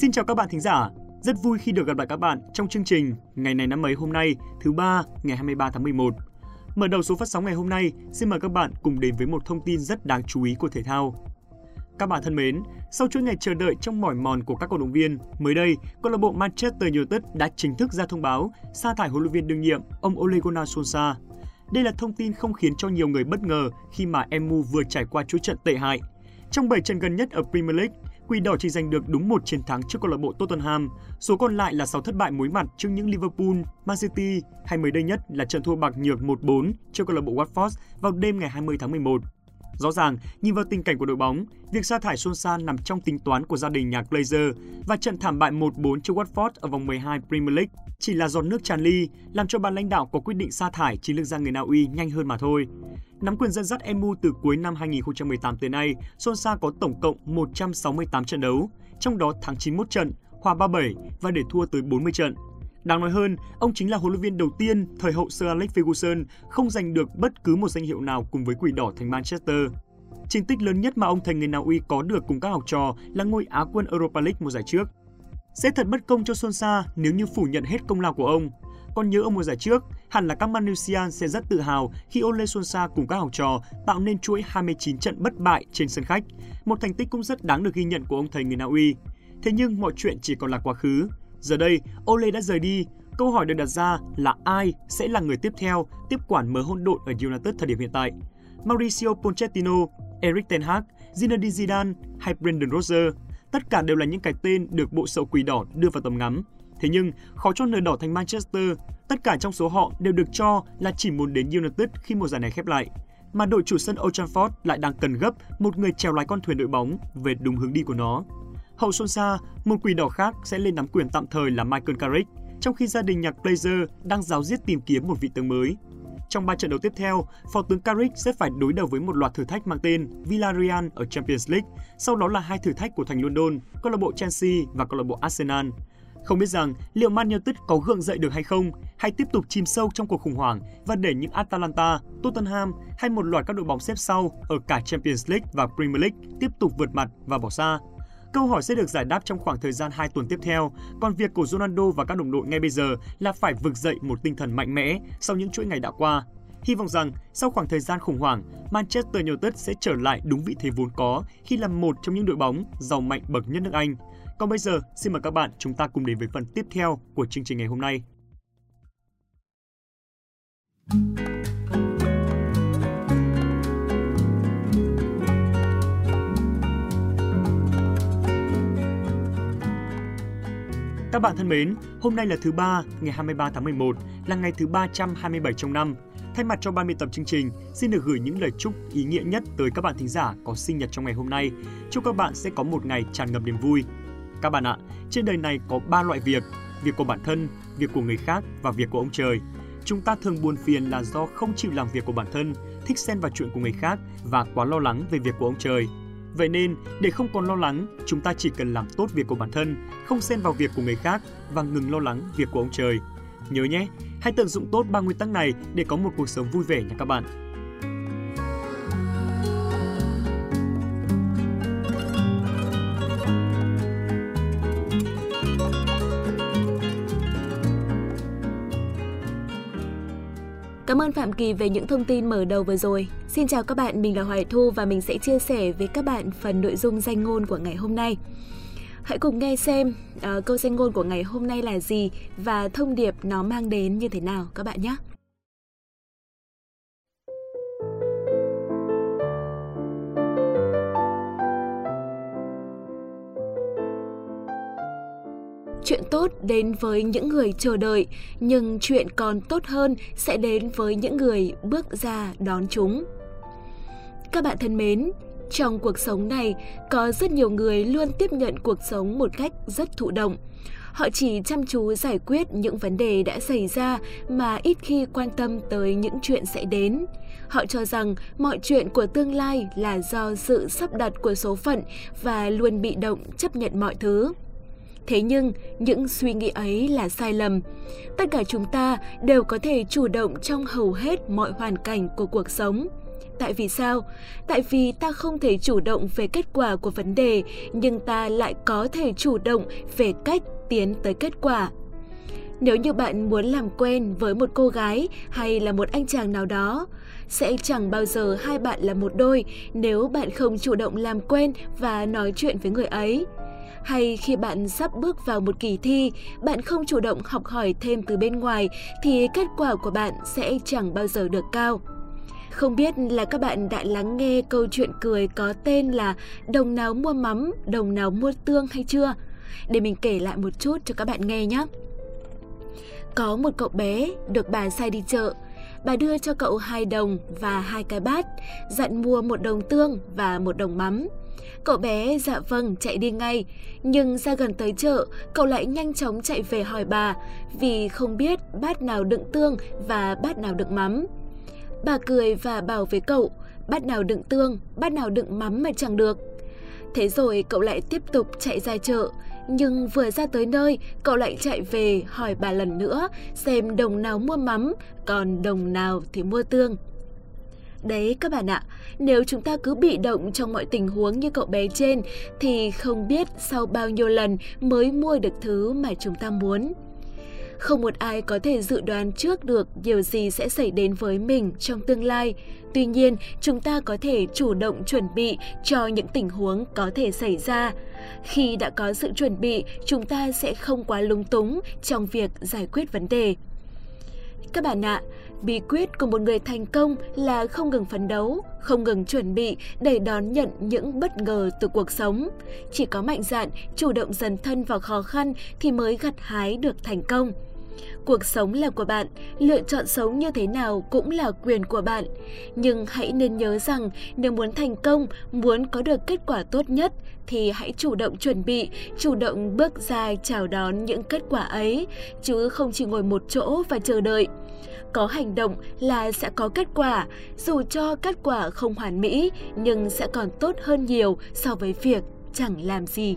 Xin chào các bạn thính giả. Rất vui khi được gặp lại các bạn trong chương trình Ngày này năm ấy hôm nay, thứ ba, ngày 23 tháng 11. Mở đầu số phát sóng ngày hôm nay, xin mời các bạn cùng đến với một thông tin rất đáng chú ý của thể thao. Các bạn thân mến, sau chuỗi ngày chờ đợi trong mỏi mòn của các cổ động viên, mới đây, câu lạc bộ Manchester United đã chính thức ra thông báo sa thải huấn luyện viên đương nhiệm ông Ole Gunnar Solskjaer. Đây là thông tin không khiến cho nhiều người bất ngờ khi mà MU vừa trải qua chuỗi trận tệ hại. Trong 7 trận gần nhất ở Premier League, Quỷ đỏ chỉ giành được đúng một chiến thắng trước câu lạc bộ Tottenham, số còn lại là 6 thất bại mối mặt trước những Liverpool, Man City hay mới đây nhất là trận thua bạc nhược 1-4 trước câu lạc bộ Watford vào đêm ngày 20 tháng 11. Rõ ràng, nhìn vào tình cảnh của đội bóng, việc sa thải Solskjaer nằm trong tính toán của gia đình nhà Glazer và trận thảm bại 1-4 trước Watford ở vòng 12 Premier League chỉ là giọt nước tràn ly, làm cho ban lãnh đạo có quyết định sa thải chiến lược gia người Na Uy nhanh hơn mà thôi. Nắm quyền dẫn dắt MU từ cuối năm 2018 tới nay, Solskjaer có tổng cộng 168 trận đấu, trong đó thắng 91 trận, hòa 37 và để thua tới 40 trận. Đáng nói hơn, ông chính là huấn luyện viên đầu tiên thời hậu Sir Alex Ferguson không giành được bất cứ một danh hiệu nào cùng với Quỷ Đỏ thành Manchester. Chiến tích lớn nhất mà ông thành người Na Uy có được cùng các học trò là ngôi Á quân Europa League một giải trước. Sẽ thật bất công cho Solskjaer nếu như phủ nhận hết công lao của ông. Còn nhớ ở mùa giải trước, hẳn là các Manusian sẽ rất tự hào khi Ole Solskjaer cùng các học trò tạo nên chuỗi 29 trận bất bại trên sân khách, một thành tích cũng rất đáng được ghi nhận của ông thầy người Na Uy. Thế nhưng mọi chuyện chỉ còn là quá khứ. Giờ đây, Ole đã rời đi, câu hỏi được đặt ra là ai sẽ là người tiếp theo tiếp quản mớ hỗn độn ở United thời điểm hiện tại? Mauricio Pochettino, Eric Ten Hag, Zinedine Zidane hay Brendan Rodgers tất cả đều là những cái tên được bộ sậu quỷ đỏ đưa vào tầm ngắm. Thế nhưng, khó cho nơi đỏ thành Manchester, tất cả trong số họ đều được cho là chỉ muốn đến United khi mùa giải này khép lại. Mà đội chủ sân Old Trafford lại đang cần gấp một người trèo lái con thuyền đội bóng về đúng hướng đi của nó. Hậu Solskjaer, một quỷ đỏ khác sẽ lên nắm quyền tạm thời là Michael Carrick, trong khi gia đình nhạc Blazer đang giáo diết tìm kiếm một vị tướng mới. Trong 3 trận đấu tiếp theo, phó tướng Carrick sẽ phải đối đầu với một loạt thử thách mang tên Villarreal ở Champions League, sau đó là hai thử thách của thành London, câu lạc bộ Chelsea và câu lạc bộ Arsenal. Không biết rằng liệu Man United có gượng dậy được hay không, hay tiếp tục chìm sâu trong cuộc khủng hoảng và để những Atalanta, Tottenham hay một loạt các đội bóng xếp sau ở cả Champions League và Premier League tiếp tục vượt mặt và bỏ xa. Câu hỏi sẽ được giải đáp trong khoảng thời gian 2 tuần tiếp theo, còn việc của Ronaldo và các đồng đội ngay bây giờ là phải vực dậy một tinh thần mạnh mẽ sau những chuỗi ngày đã qua. Hy vọng rằng sau khoảng thời gian khủng hoảng, Manchester United sẽ trở lại đúng vị thế vốn có khi là một trong những đội bóng giàu mạnh bậc nhất nước Anh. Còn bây giờ, xin mời các bạn chúng ta cùng đến với phần tiếp theo của chương trình ngày hôm nay. Các bạn thân mến, hôm nay là thứ ba, ngày 23 tháng 11, là ngày thứ 327 trong năm. Thay mặt cho ban biên tập chương trình, xin được gửi những lời chúc ý nghĩa nhất tới các bạn thính giả có sinh nhật trong ngày hôm nay. Chúc các bạn sẽ có một ngày tràn ngập niềm vui. Các bạn ạ, trên đời này có ba loại việc, việc của bản thân, việc của người khác và việc của ông trời. Chúng ta thường buồn phiền là do không chịu làm việc của bản thân, thích xen vào chuyện của người khác và quá lo lắng về việc của ông trời. Vậy nên, để không còn lo lắng, chúng ta chỉ cần làm tốt việc của bản thân, không xen vào việc của người khác và ngừng lo lắng việc của ông trời. Nhớ nhé, hãy tận dụng tốt ba nguyên tắc này để có một cuộc sống vui vẻ nha các bạn. Cảm ơn Phạm Kỳ về những thông tin mở đầu vừa rồi. Xin chào các bạn, mình là Hoài Thu và mình sẽ chia sẻ với các bạn phần nội dung danh ngôn của ngày hôm nay. Hãy cùng nghe xem uh, câu danh ngôn của ngày hôm nay là gì và thông điệp nó mang đến như thế nào các bạn nhé. chuyện tốt đến với những người chờ đợi nhưng chuyện còn tốt hơn sẽ đến với những người bước ra đón chúng các bạn thân mến trong cuộc sống này có rất nhiều người luôn tiếp nhận cuộc sống một cách rất thụ động họ chỉ chăm chú giải quyết những vấn đề đã xảy ra mà ít khi quan tâm tới những chuyện sẽ đến họ cho rằng mọi chuyện của tương lai là do sự sắp đặt của số phận và luôn bị động chấp nhận mọi thứ Thế nhưng, những suy nghĩ ấy là sai lầm. Tất cả chúng ta đều có thể chủ động trong hầu hết mọi hoàn cảnh của cuộc sống. Tại vì sao? Tại vì ta không thể chủ động về kết quả của vấn đề, nhưng ta lại có thể chủ động về cách tiến tới kết quả. Nếu như bạn muốn làm quen với một cô gái hay là một anh chàng nào đó, sẽ chẳng bao giờ hai bạn là một đôi nếu bạn không chủ động làm quen và nói chuyện với người ấy. Hay khi bạn sắp bước vào một kỳ thi, bạn không chủ động học hỏi thêm từ bên ngoài thì kết quả của bạn sẽ chẳng bao giờ được cao. Không biết là các bạn đã lắng nghe câu chuyện cười có tên là Đồng nào mua mắm, đồng nào mua tương hay chưa? Để mình kể lại một chút cho các bạn nghe nhé. Có một cậu bé được bà sai đi chợ. Bà đưa cho cậu hai đồng và hai cái bát, dặn mua một đồng tương và một đồng mắm. Cậu bé dạ vâng chạy đi ngay, nhưng ra gần tới chợ, cậu lại nhanh chóng chạy về hỏi bà vì không biết bát nào đựng tương và bát nào đựng mắm. Bà cười và bảo với cậu, bát nào đựng tương, bát nào đựng mắm mà chẳng được. Thế rồi cậu lại tiếp tục chạy ra chợ, nhưng vừa ra tới nơi, cậu lại chạy về hỏi bà lần nữa xem đồng nào mua mắm, còn đồng nào thì mua tương. Đấy các bạn ạ, nếu chúng ta cứ bị động trong mọi tình huống như cậu bé trên thì không biết sau bao nhiêu lần mới mua được thứ mà chúng ta muốn. Không một ai có thể dự đoán trước được điều gì sẽ xảy đến với mình trong tương lai. Tuy nhiên, chúng ta có thể chủ động chuẩn bị cho những tình huống có thể xảy ra. Khi đã có sự chuẩn bị, chúng ta sẽ không quá lúng túng trong việc giải quyết vấn đề. Các bạn ạ, bí quyết của một người thành công là không ngừng phấn đấu, không ngừng chuẩn bị để đón nhận những bất ngờ từ cuộc sống. Chỉ có mạnh dạn, chủ động dần thân vào khó khăn thì mới gặt hái được thành công. Cuộc sống là của bạn, lựa chọn sống như thế nào cũng là quyền của bạn. Nhưng hãy nên nhớ rằng nếu muốn thành công, muốn có được kết quả tốt nhất thì hãy chủ động chuẩn bị, chủ động bước ra chào đón những kết quả ấy, chứ không chỉ ngồi một chỗ và chờ đợi. Có hành động là sẽ có kết quả, dù cho kết quả không hoàn mỹ nhưng sẽ còn tốt hơn nhiều so với việc chẳng làm gì.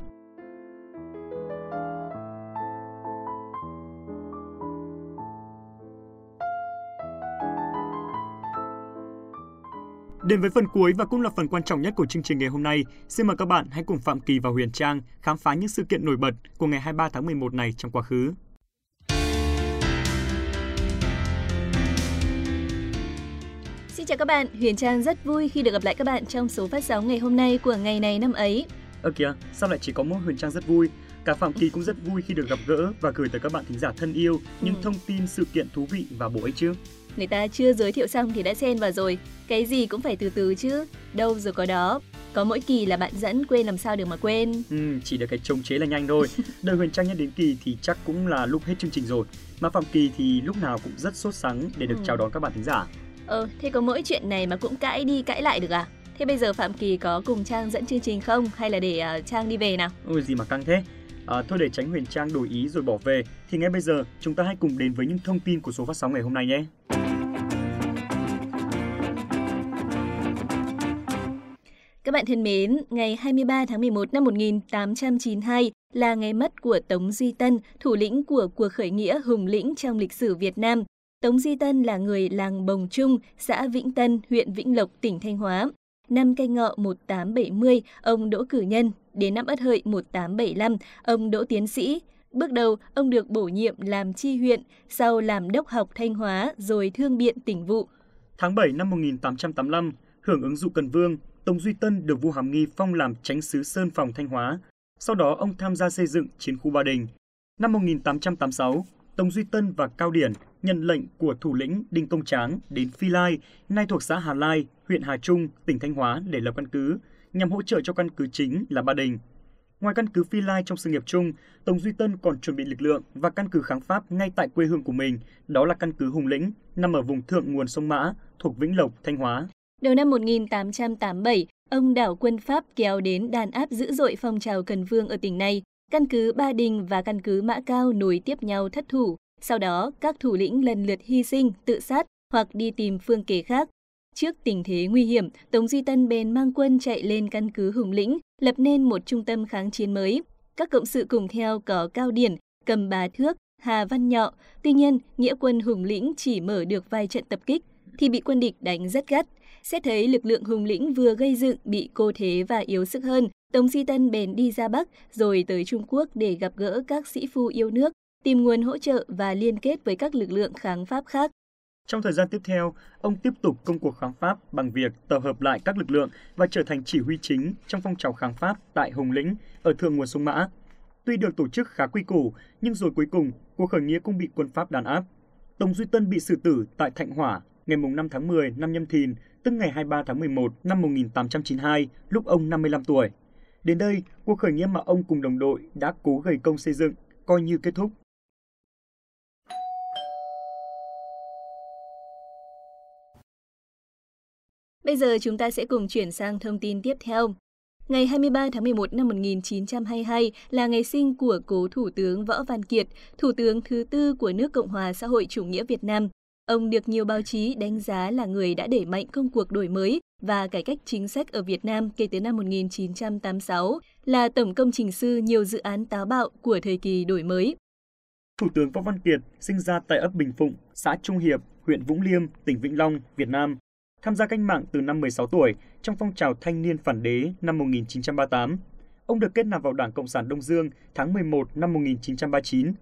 Đến với phần cuối và cũng là phần quan trọng nhất của chương trình ngày hôm nay, xin mời các bạn hãy cùng Phạm Kỳ và Huyền Trang khám phá những sự kiện nổi bật của ngày 23 tháng 11 này trong quá khứ. Xin chào các bạn, Huyền Trang rất vui khi được gặp lại các bạn trong số phát sóng ngày hôm nay của ngày này năm ấy. Ơ kìa, sao lại chỉ có mỗi Huyền Trang rất vui? Cả Phạm Kỳ cũng rất vui khi được gặp gỡ và gửi tới các bạn thính giả thân yêu những thông tin sự kiện thú vị và bổ ích chứ. Người ta chưa giới thiệu xong thì đã xen vào rồi. Cái gì cũng phải từ từ chứ. Đâu rồi có đó. Có mỗi kỳ là bạn dẫn quên làm sao được mà quên. Ừ, chỉ được cái chống chế là nhanh thôi. Đợi Huyền Trang nhắc đến kỳ thì chắc cũng là lúc hết chương trình rồi. Mà Phạm Kỳ thì lúc nào cũng rất sốt sắng để được ừ. chào đón các bạn thính giả. Ờ, thế có mỗi chuyện này mà cũng cãi đi cãi lại được à? Thế bây giờ Phạm Kỳ có cùng Trang dẫn chương trình không hay là để uh, Trang đi về nào? Ôi gì mà căng thế. À, thôi để tránh Huyền Trang đổi ý rồi bỏ về thì ngay bây giờ chúng ta hãy cùng đến với những thông tin của số phát sóng ngày hôm nay nhé. Các bạn thân mến, ngày 23 tháng 11 năm 1892 là ngày mất của Tống Duy Tân, thủ lĩnh của cuộc khởi nghĩa hùng lĩnh trong lịch sử Việt Nam. Tống Duy Tân là người làng Bồng Trung, xã Vĩnh Tân, huyện Vĩnh Lộc, tỉnh Thanh Hóa. Năm canh ngọ 1870, ông đỗ cử nhân. Đến năm Ất Hợi 1875, ông đỗ tiến sĩ. Bước đầu, ông được bổ nhiệm làm chi huyện, sau làm đốc học Thanh Hóa rồi thương biện tỉnh vụ. Tháng 7 năm 1885, hưởng ứng dụ Cần Vương, Tống Duy Tân được vua Hàm Nghi phong làm tránh sứ Sơn Phòng Thanh Hóa. Sau đó ông tham gia xây dựng chiến khu Ba Đình. Năm 1886, Tống Duy Tân và Cao Điển nhận lệnh của thủ lĩnh Đinh Công Tráng đến Phi Lai, nay thuộc xã Hà Lai, huyện Hà Trung, tỉnh Thanh Hóa để lập căn cứ, nhằm hỗ trợ cho căn cứ chính là Ba Đình. Ngoài căn cứ Phi Lai trong sự nghiệp chung, Tống Duy Tân còn chuẩn bị lực lượng và căn cứ kháng Pháp ngay tại quê hương của mình, đó là căn cứ Hùng Lĩnh, nằm ở vùng thượng nguồn sông Mã, thuộc Vĩnh Lộc, Thanh Hóa. Đầu năm 1887, ông đảo quân Pháp kéo đến đàn áp dữ dội phong trào Cần Vương ở tỉnh này. Căn cứ Ba Đình và căn cứ Mã Cao nối tiếp nhau thất thủ. Sau đó, các thủ lĩnh lần lượt hy sinh, tự sát hoặc đi tìm phương kế khác. Trước tình thế nguy hiểm, Tống Duy Tân bèn mang quân chạy lên căn cứ Hùng Lĩnh, lập nên một trung tâm kháng chiến mới. Các cộng sự cùng theo có Cao Điển, Cầm Bà Thước, Hà Văn Nhọ. Tuy nhiên, nghĩa quân Hùng Lĩnh chỉ mở được vài trận tập kích thì bị quân địch đánh rất gắt. Xét thấy lực lượng hùng lĩnh vừa gây dựng bị cô thế và yếu sức hơn, Tống Di Tân bèn đi ra Bắc rồi tới Trung Quốc để gặp gỡ các sĩ phu yêu nước, tìm nguồn hỗ trợ và liên kết với các lực lượng kháng Pháp khác. Trong thời gian tiếp theo, ông tiếp tục công cuộc kháng Pháp bằng việc tập hợp lại các lực lượng và trở thành chỉ huy chính trong phong trào kháng Pháp tại Hồng Lĩnh ở thượng nguồn sông Mã. Tuy được tổ chức khá quy củ, nhưng rồi cuối cùng, cuộc khởi nghĩa cũng bị quân Pháp đàn áp. Tống Duy Tân bị xử tử tại Thạnh Hỏa ngày 5 tháng 10 năm Nhâm Thìn, tức ngày 23 tháng 11 năm 1892, lúc ông 55 tuổi. Đến đây, cuộc khởi nghĩa mà ông cùng đồng đội đã cố gầy công xây dựng coi như kết thúc. Bây giờ chúng ta sẽ cùng chuyển sang thông tin tiếp theo. Ngày 23 tháng 11 năm 1922 là ngày sinh của cố Thủ tướng Võ Văn Kiệt, Thủ tướng thứ tư của nước Cộng hòa xã hội chủ nghĩa Việt Nam. Ông được nhiều báo chí đánh giá là người đã đẩy mạnh công cuộc đổi mới và cải cách chính sách ở Việt Nam kể từ năm 1986, là tổng công trình sư nhiều dự án táo bạo của thời kỳ đổi mới. Thủ tướng Võ Văn Kiệt sinh ra tại ấp Bình Phụng, xã Trung Hiệp, huyện Vũng Liêm, tỉnh Vĩnh Long, Việt Nam tham gia cách mạng từ năm 16 tuổi trong phong trào thanh niên phản đế năm 1938. Ông được kết nạp vào Đảng Cộng sản Đông Dương tháng 11 năm 1939.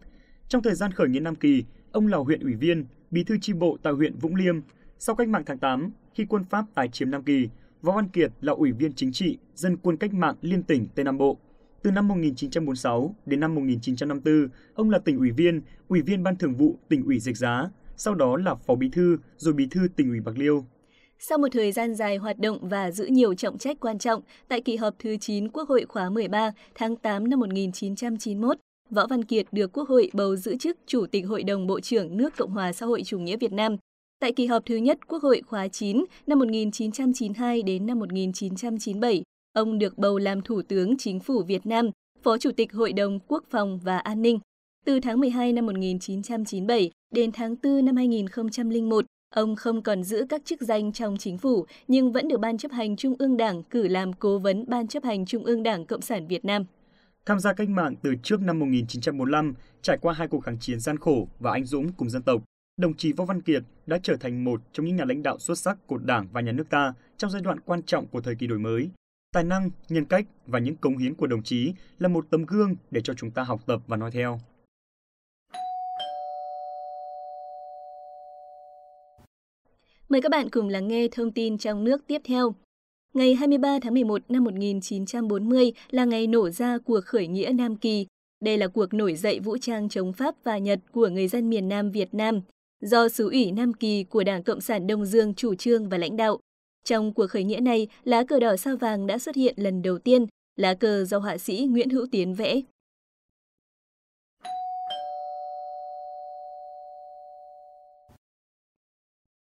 Trong thời gian khởi nghĩa Nam Kỳ, ông là huyện ủy viên, bí thư chi bộ tại huyện Vũng Liêm. Sau cách mạng tháng 8, khi quân Pháp tái chiếm Nam Kỳ, Võ Văn Kiệt là ủy viên chính trị dân quân cách mạng liên tỉnh Tây Nam Bộ. Từ năm 1946 đến năm 1954, ông là tỉnh ủy viên, ủy viên ban thường vụ tỉnh ủy Dịch Giá, sau đó là phó bí thư, rồi bí thư tỉnh ủy Bạc Liêu. Sau một thời gian dài hoạt động và giữ nhiều trọng trách quan trọng, tại kỳ họp thứ 9 Quốc hội khóa 13 tháng 8 năm 1991, Võ Văn Kiệt được Quốc hội bầu giữ chức Chủ tịch Hội đồng Bộ trưởng nước Cộng hòa xã hội chủ nghĩa Việt Nam. Tại kỳ họp thứ nhất Quốc hội khóa 9 năm 1992 đến năm 1997, ông được bầu làm Thủ tướng Chính phủ Việt Nam, Phó Chủ tịch Hội đồng Quốc phòng và An ninh. Từ tháng 12 năm 1997 đến tháng 4 năm 2001, Ông không còn giữ các chức danh trong chính phủ, nhưng vẫn được Ban chấp hành Trung ương Đảng cử làm cố vấn Ban chấp hành Trung ương Đảng Cộng sản Việt Nam. Tham gia cách mạng từ trước năm 1945, trải qua hai cuộc kháng chiến gian khổ và anh dũng cùng dân tộc, đồng chí Võ Văn Kiệt đã trở thành một trong những nhà lãnh đạo xuất sắc của Đảng và nhà nước ta trong giai đoạn quan trọng của thời kỳ đổi mới. Tài năng, nhân cách và những cống hiến của đồng chí là một tấm gương để cho chúng ta học tập và nói theo. Mời các bạn cùng lắng nghe thông tin trong nước tiếp theo. Ngày 23 tháng 11 năm 1940 là ngày nổ ra cuộc khởi nghĩa Nam Kỳ. Đây là cuộc nổi dậy vũ trang chống Pháp và Nhật của người dân miền Nam Việt Nam, do xứ ủy Nam Kỳ của Đảng Cộng sản Đông Dương chủ trương và lãnh đạo. Trong cuộc khởi nghĩa này, lá cờ đỏ sao vàng đã xuất hiện lần đầu tiên, lá cờ do họa sĩ Nguyễn Hữu Tiến vẽ.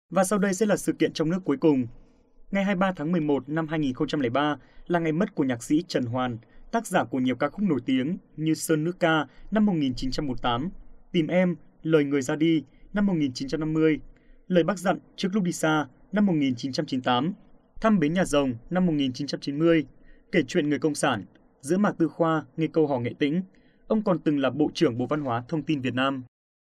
Và sau đây sẽ là sự kiện trong nước cuối cùng. Ngày 23 tháng 11 năm 2003 là ngày mất của nhạc sĩ Trần Hoàn, tác giả của nhiều ca khúc nổi tiếng như Sơn Nước Ca năm 1918, Tìm Em, Lời Người Ra Đi năm 1950, Lời Bác Dặn Trước Lúc Đi Xa năm 1998, Thăm Bến Nhà Rồng năm 1990, Kể Chuyện Người Cộng sản, Giữa Mạc Tư Khoa, Nghe Câu Hò Nghệ Tĩnh. Ông còn từng là Bộ trưởng Bộ Văn hóa Thông tin Việt Nam.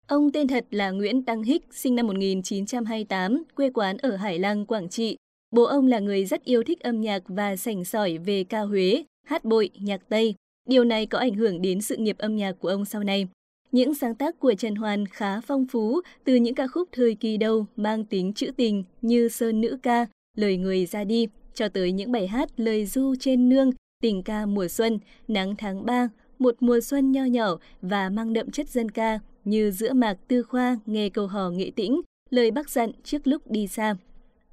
Ông tên thật là Nguyễn Tăng Hích, sinh năm 1928, quê quán ở Hải Lăng, Quảng Trị. Bố ông là người rất yêu thích âm nhạc và sành sỏi về ca Huế, hát bội, nhạc Tây. Điều này có ảnh hưởng đến sự nghiệp âm nhạc của ông sau này. Những sáng tác của Trần Hoàn khá phong phú, từ những ca khúc thời kỳ đầu mang tính trữ tình như Sơn Nữ Ca, Lời Người Ra Đi, cho tới những bài hát lời du trên nương, tình ca mùa xuân, nắng tháng ba, một mùa xuân nho nhỏ và mang đậm chất dân ca như giữa mạc tư khoa nghe câu hò nghệ tĩnh, lời bác dặn trước lúc đi xa.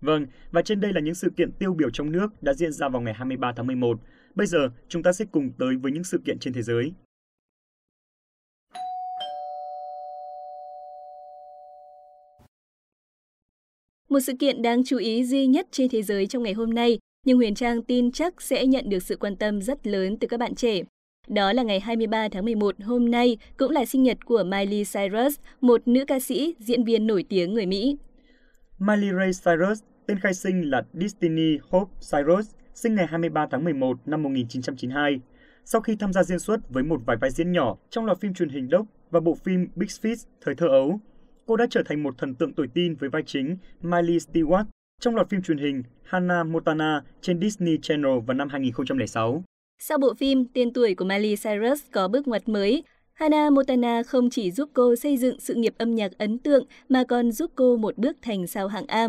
Vâng, và trên đây là những sự kiện tiêu biểu trong nước đã diễn ra vào ngày 23 tháng 11. Bây giờ, chúng ta sẽ cùng tới với những sự kiện trên thế giới. Một sự kiện đáng chú ý duy nhất trên thế giới trong ngày hôm nay, nhưng Huyền Trang tin chắc sẽ nhận được sự quan tâm rất lớn từ các bạn trẻ. Đó là ngày 23 tháng 11 hôm nay, cũng là sinh nhật của Miley Cyrus, một nữ ca sĩ, diễn viên nổi tiếng người Mỹ. Miley Ray Cyrus, tên khai sinh là Destiny Hope Cyrus, sinh ngày 23 tháng 11 năm 1992. Sau khi tham gia diễn xuất với một vài vai diễn nhỏ trong loạt phim truyền hình đốc và bộ phim Big Fish thời thơ ấu, cô đã trở thành một thần tượng tuổi teen với vai chính Miley Stewart. trong loạt phim truyền hình Hannah Montana trên Disney Channel vào năm 2006. Sau bộ phim, tên tuổi của Miley Cyrus có bước ngoặt mới. Hannah Montana không chỉ giúp cô xây dựng sự nghiệp âm nhạc ấn tượng mà còn giúp cô một bước thành sao hạng A.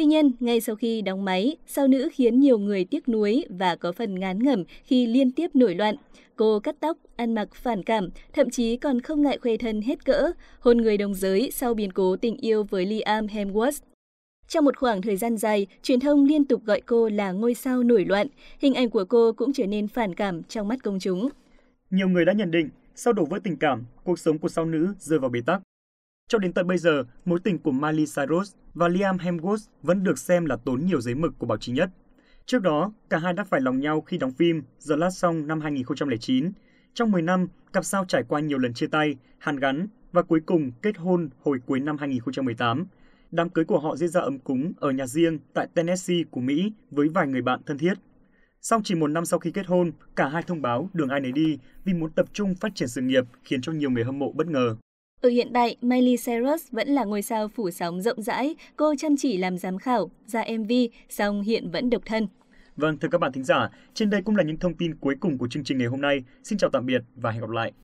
Tuy nhiên, ngay sau khi đóng máy, sao nữ khiến nhiều người tiếc nuối và có phần ngán ngẩm khi liên tiếp nổi loạn. Cô cắt tóc, ăn mặc phản cảm, thậm chí còn không ngại khoe thân hết cỡ, hôn người đồng giới sau biến cố tình yêu với Liam Hemsworth. Trong một khoảng thời gian dài, truyền thông liên tục gọi cô là ngôi sao nổi loạn, hình ảnh của cô cũng trở nên phản cảm trong mắt công chúng. Nhiều người đã nhận định, sau đổ vỡ tình cảm, cuộc sống của sao nữ rơi vào bế tắc. Cho đến tận bây giờ, mối tình của Miley Cyrus và Liam Hemsworth vẫn được xem là tốn nhiều giấy mực của báo chí nhất. Trước đó, cả hai đã phải lòng nhau khi đóng phim The Last Song năm 2009. Trong 10 năm, cặp sao trải qua nhiều lần chia tay, hàn gắn và cuối cùng kết hôn hồi cuối năm 2018. Đám cưới của họ diễn ra ấm cúng ở nhà riêng tại Tennessee của Mỹ với vài người bạn thân thiết. Song chỉ một năm sau khi kết hôn, cả hai thông báo đường ai nấy đi vì muốn tập trung phát triển sự nghiệp khiến cho nhiều người hâm mộ bất ngờ. Ở hiện tại, Miley Cyrus vẫn là ngôi sao phủ sóng rộng rãi, cô chăm chỉ làm giám khảo, ra MV, song hiện vẫn độc thân. Vâng, thưa các bạn thính giả, trên đây cũng là những thông tin cuối cùng của chương trình ngày hôm nay. Xin chào tạm biệt và hẹn gặp lại.